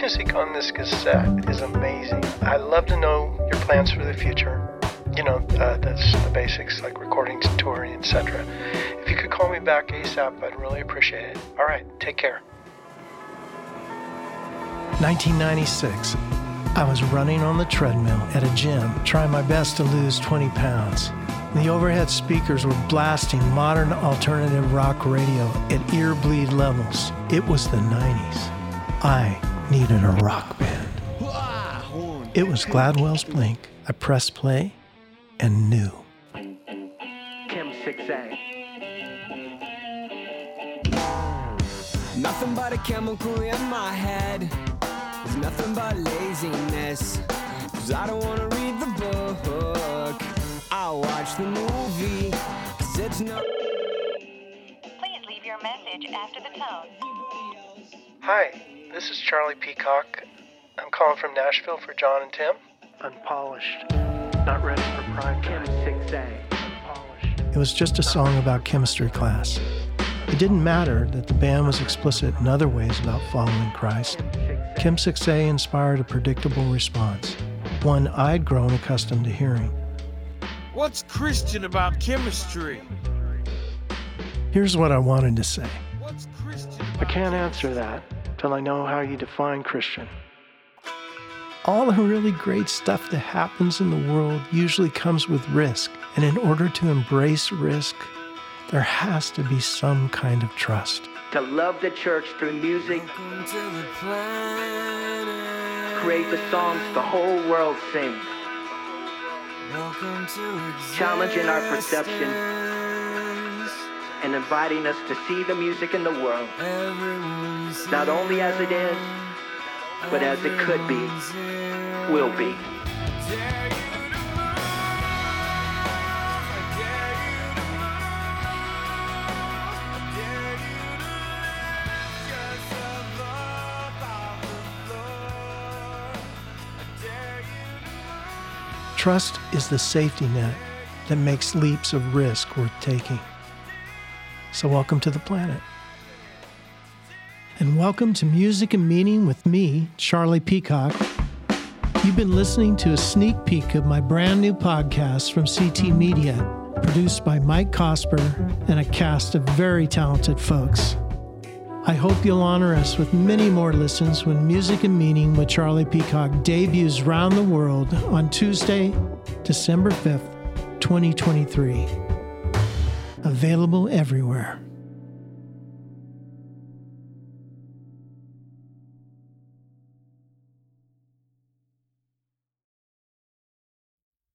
music on this cassette is amazing. I'd love to know your plans for the future. You know, uh, that's the basics like recording, touring, etc. If you could call me back ASAP, I'd really appreciate it. All right, take care. 1996. I was running on the treadmill at a gym, trying my best to lose 20 pounds. The overhead speakers were blasting modern alternative rock radio at ear bleed levels. It was the 90s. I needed a rock band. It was Gladwell's Blink. I pressed play and knew. Chem 6A. Nothing but a chemical in my head. It's nothing but laziness. Cause I don't wanna read the book. I'll watch the movie. Cause it's no. Please leave your message after the tone. Hi, this is Charlie Peacock. I'm calling from Nashville for Jon and Tim. Unpolished. Not ready for prime Kim time. 6A. Unpolished. It was just a song about chemistry class. It didn't matter that the band was explicit in other ways about following Christ. Chem 6A inspired a predictable response, one I'd grown accustomed to hearing. What's Christian about chemistry? Here's what I wanted to say. I can't answer that till I know how you define Christian. All the really great stuff that happens in the world usually comes with risk, and in order to embrace risk, there has to be some kind of trust. To love the church through music, to the planet. create the songs the whole world sings. Welcome to Challenging our perception. and inviting us to see the music in the world, Everyone's not only as it is, but as it could be, will be. Trust is the safety net that makes leaps of risk worth taking. So, welcome to the planet. And welcome to Music and Meaning with me, Charlie Peacock. You've been listening to a sneak peek of my brand new podcast from CT Media, produced by Mike Cosper and a cast of very talented folks. I hope you'll honor us with many more listens when Music and Meaning with Charlie Peacock debuts round the world on Tuesday, December 5th, 2023. Available everywhere.